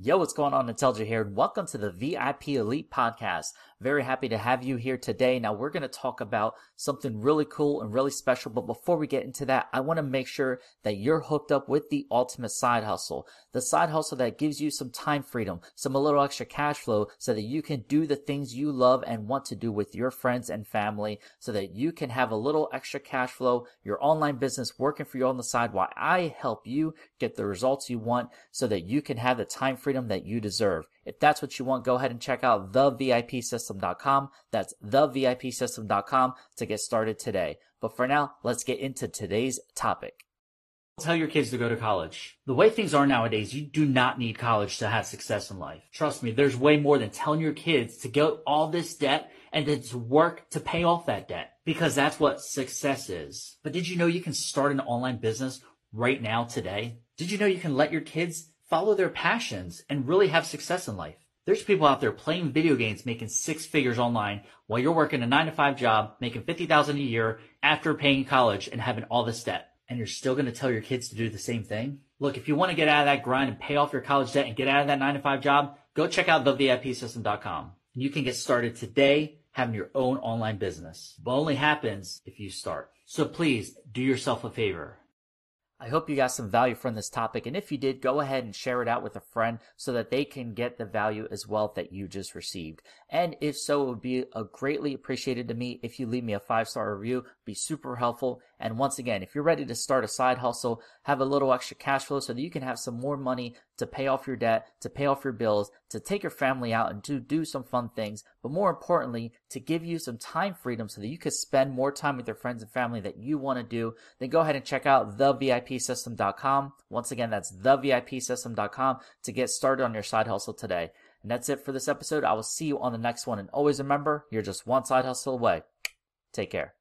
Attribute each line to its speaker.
Speaker 1: Yo, what's going on? Intelligent here, and welcome to the VIP Elite Podcast. Very happy to have you here today. Now, we're going to talk about something really cool and really special. But before we get into that, I want to make sure that you're hooked up with the ultimate side hustle, the side hustle that gives you some time freedom, some a little extra cash flow so that you can do the things you love and want to do with your friends and family so that you can have a little extra cash flow, your online business working for you on the side while I help you get the results you want so that you can have the time freedom that you deserve. If that's what you want, go ahead and check out thevipsystem.com. That's thevipsystem.com to get started today. But for now, let's get into today's topic.
Speaker 2: Tell your kids to go to college. The way things are nowadays, you do not need college to have success in life. Trust me, there's way more than telling your kids to get all this debt and then to work to pay off that debt because that's what success is. But did you know you can start an online business right now today? Did you know you can let your kids follow their passions and really have success in life? There's people out there playing video games making six figures online while you're working a nine to five job, making 50,000 a year after paying college and having all this debt. And you're still going to tell your kids to do the same thing? Look, if you want to get out of that grind and pay off your college debt and get out of that nine to five job, go check out thevipsystem.com. You can get started today having your own online business. But only happens if you start. So please do yourself a favor
Speaker 1: I hope you got some value from this topic. And if you did, go ahead and share it out with a friend so that they can get the value as well that you just received. And if so, it would be greatly appreciated to me if you leave me a five star review, be super helpful. And once again, if you're ready to start a side hustle, have a little extra cash flow so that you can have some more money to pay off your debt, to pay off your bills, to take your family out and to do some fun things, but more importantly, to give you some time freedom so that you can spend more time with your friends and family that you want to do, then go ahead and check out thevipsystem.com. Once again, that's thevipsystem.com to get started on your side hustle today. And that's it for this episode. I will see you on the next one. And always remember, you're just one side hustle away. Take care.